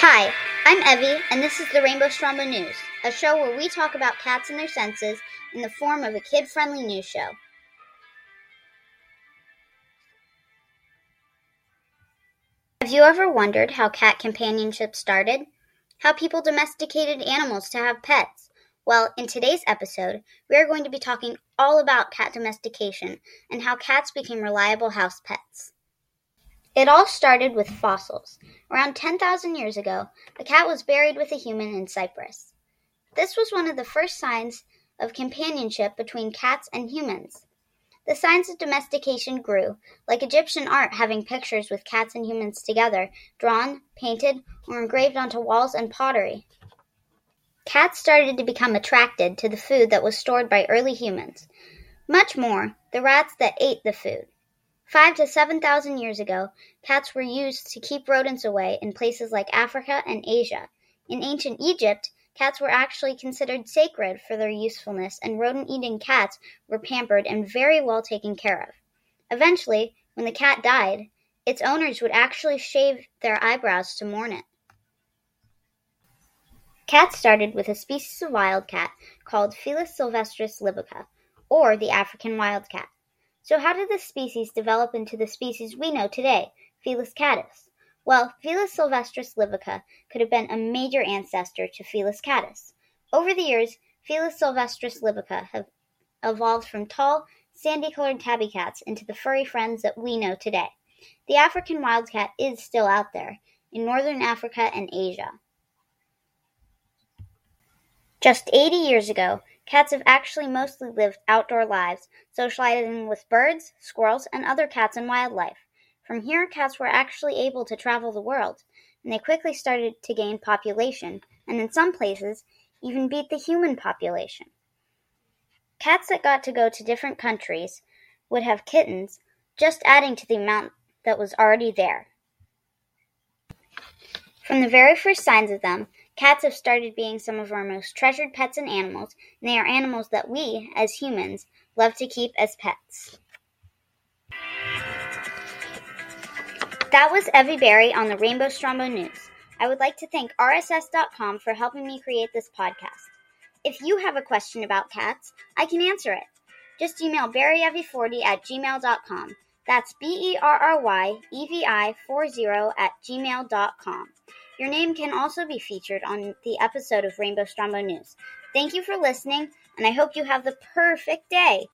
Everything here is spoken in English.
Hi, I'm Evie, and this is the Rainbow Strombo News, a show where we talk about cats and their senses in the form of a kid friendly news show. Have you ever wondered how cat companionship started? How people domesticated animals to have pets? Well, in today's episode, we are going to be talking all about cat domestication and how cats became reliable house pets. It all started with fossils. Around 10,000 years ago, a cat was buried with a human in Cyprus. This was one of the first signs of companionship between cats and humans. The signs of domestication grew, like Egyptian art having pictures with cats and humans together, drawn, painted, or engraved onto walls and pottery. Cats started to become attracted to the food that was stored by early humans. Much more, the rats that ate the food. Five to seven thousand years ago, cats were used to keep rodents away in places like Africa and Asia. In ancient Egypt, cats were actually considered sacred for their usefulness, and rodent eating cats were pampered and very well taken care of. Eventually, when the cat died, its owners would actually shave their eyebrows to mourn it. Cats started with a species of wildcat called Felis sylvestris libica, or the African wildcat. So, how did this species develop into the species we know today, Felis catus? Well, Felis sylvestris libica could have been a major ancestor to Felis catus. Over the years, Felis sylvestris libica have evolved from tall, sandy colored tabby cats into the furry friends that we know today. The African wildcat is still out there in northern Africa and Asia. Just 80 years ago, cats have actually mostly lived outdoor lives, socializing with birds, squirrels, and other cats and wildlife. From here, cats were actually able to travel the world, and they quickly started to gain population, and in some places, even beat the human population. Cats that got to go to different countries would have kittens, just adding to the amount that was already there. From the very first signs of them, Cats have started being some of our most treasured pets and animals, and they are animals that we, as humans, love to keep as pets. That was Evie Berry on the Rainbow Strombo News. I would like to thank RSS.com for helping me create this podcast. If you have a question about cats, I can answer it. Just email berryevi40 at gmail.com. That's B E R R Y E V I 40 at gmail.com. Your name can also be featured on the episode of Rainbow Strombo News. Thank you for listening, and I hope you have the perfect day.